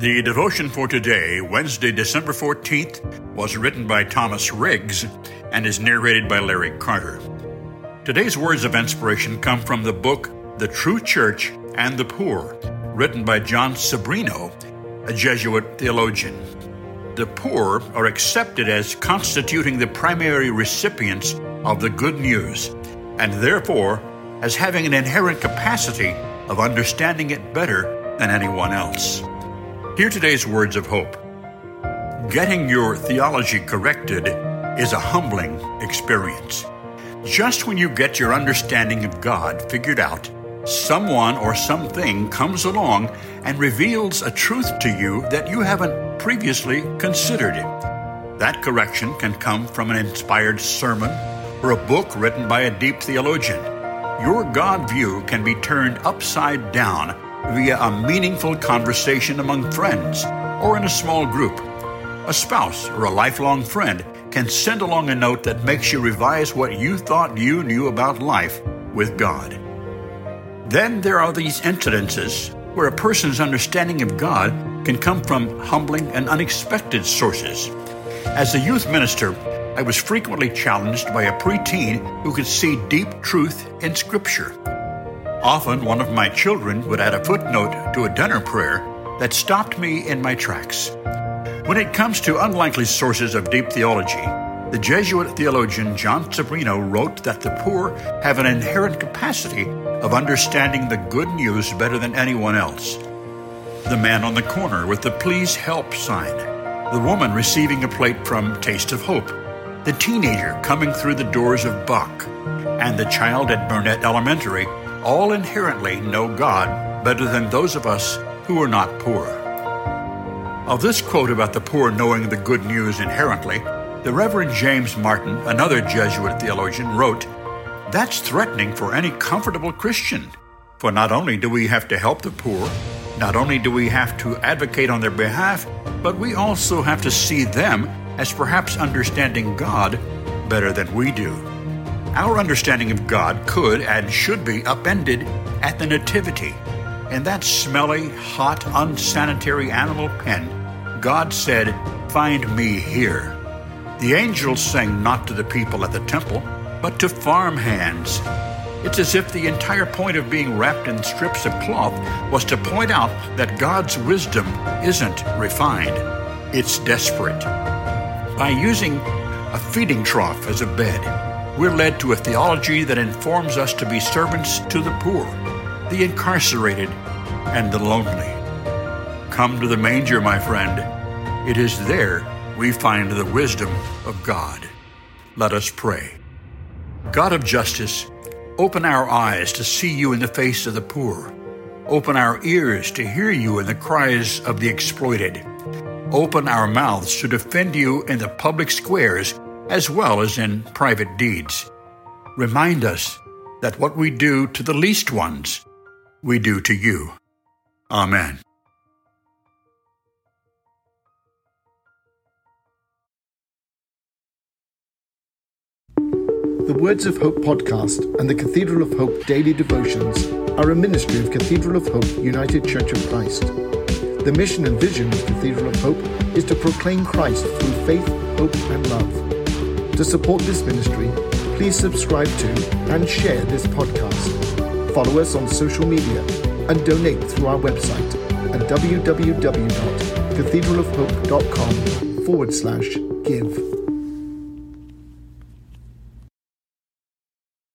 The devotion for today, Wednesday, December 14th, was written by Thomas Riggs and is narrated by Larry Carter. Today's words of inspiration come from the book The True Church and the Poor, written by Jon Sobrino, a Jesuit theologian. The poor are accepted as constituting the primary recipients of the good news, and therefore as having an inherent capacity of understanding it better than anyone else. Hear today's words of hope. Getting your theology corrected is a humbling experience. Just when you get your understanding of God figured out, someone or something comes along and reveals a truth to you that you haven't previously considered. That correction can come from an inspired sermon or a book written by a deep theologian. Your God view can be turned upside down via a meaningful conversation among friends or in a small group. A spouse or a lifelong friend can send along a note that makes you revise what you thought you knew about life with God. Then there are these incidences where a person's understanding of God can come from humbling and unexpected sources. As a youth minister, I was frequently challenged by a preteen who could see deep truth in Scripture. Often, one of my children would add a footnote to a dinner prayer that stopped me in my tracks. When it comes to unlikely sources of deep theology, the Jesuit theologian Jon Sobrino wrote that the poor have an inherent capacity of understanding the good news better than anyone else. The man on the corner with the Please Help sign, the woman receiving a plate from Taste of Hope, the teenager coming through the doors of Buck, and the child at Burnett Elementary all inherently know God better than those of us who are not poor. Of this quote about the poor knowing the good news inherently, the Reverend James Martin, another Jesuit theologian, wrote, That's threatening for any comfortable Christian. For not only do we have to help the poor, not only do we have to advocate on their behalf, but we also have to see them as perhaps understanding God better than we do. Our understanding of God could and should be upended at the Nativity. In that smelly, hot, unsanitary animal pen, God said, Find me here. The angels sang not to the people at the temple, but to farmhands. It's as if the entire point of being wrapped in strips of cloth was to point out that God's wisdom isn't refined, it's desperate. By using a feeding trough as a bed, we're led to a theology that informs us to be servants to the poor, the incarcerated, and the lonely. Come to the manger, my friend. It is there we find the wisdom of God. Let us pray. God of justice, open our eyes to see you in the face of the poor. Open our ears to hear you in the cries of the exploited. Open our mouths to defend you in the public squares as well as in private deeds. Remind us that what we do to the least ones, we do to you. Amen. The Words of Hope podcast and the Cathedral of Hope daily devotions are a ministry of Cathedral of Hope United Church of Christ. The mission and vision of Cathedral of Hope is to proclaim Christ through faith, hope, and love. To support this ministry, please subscribe to and share this podcast. Follow us on social media and donate through our website at www.cathedralofhope.com forward slash give.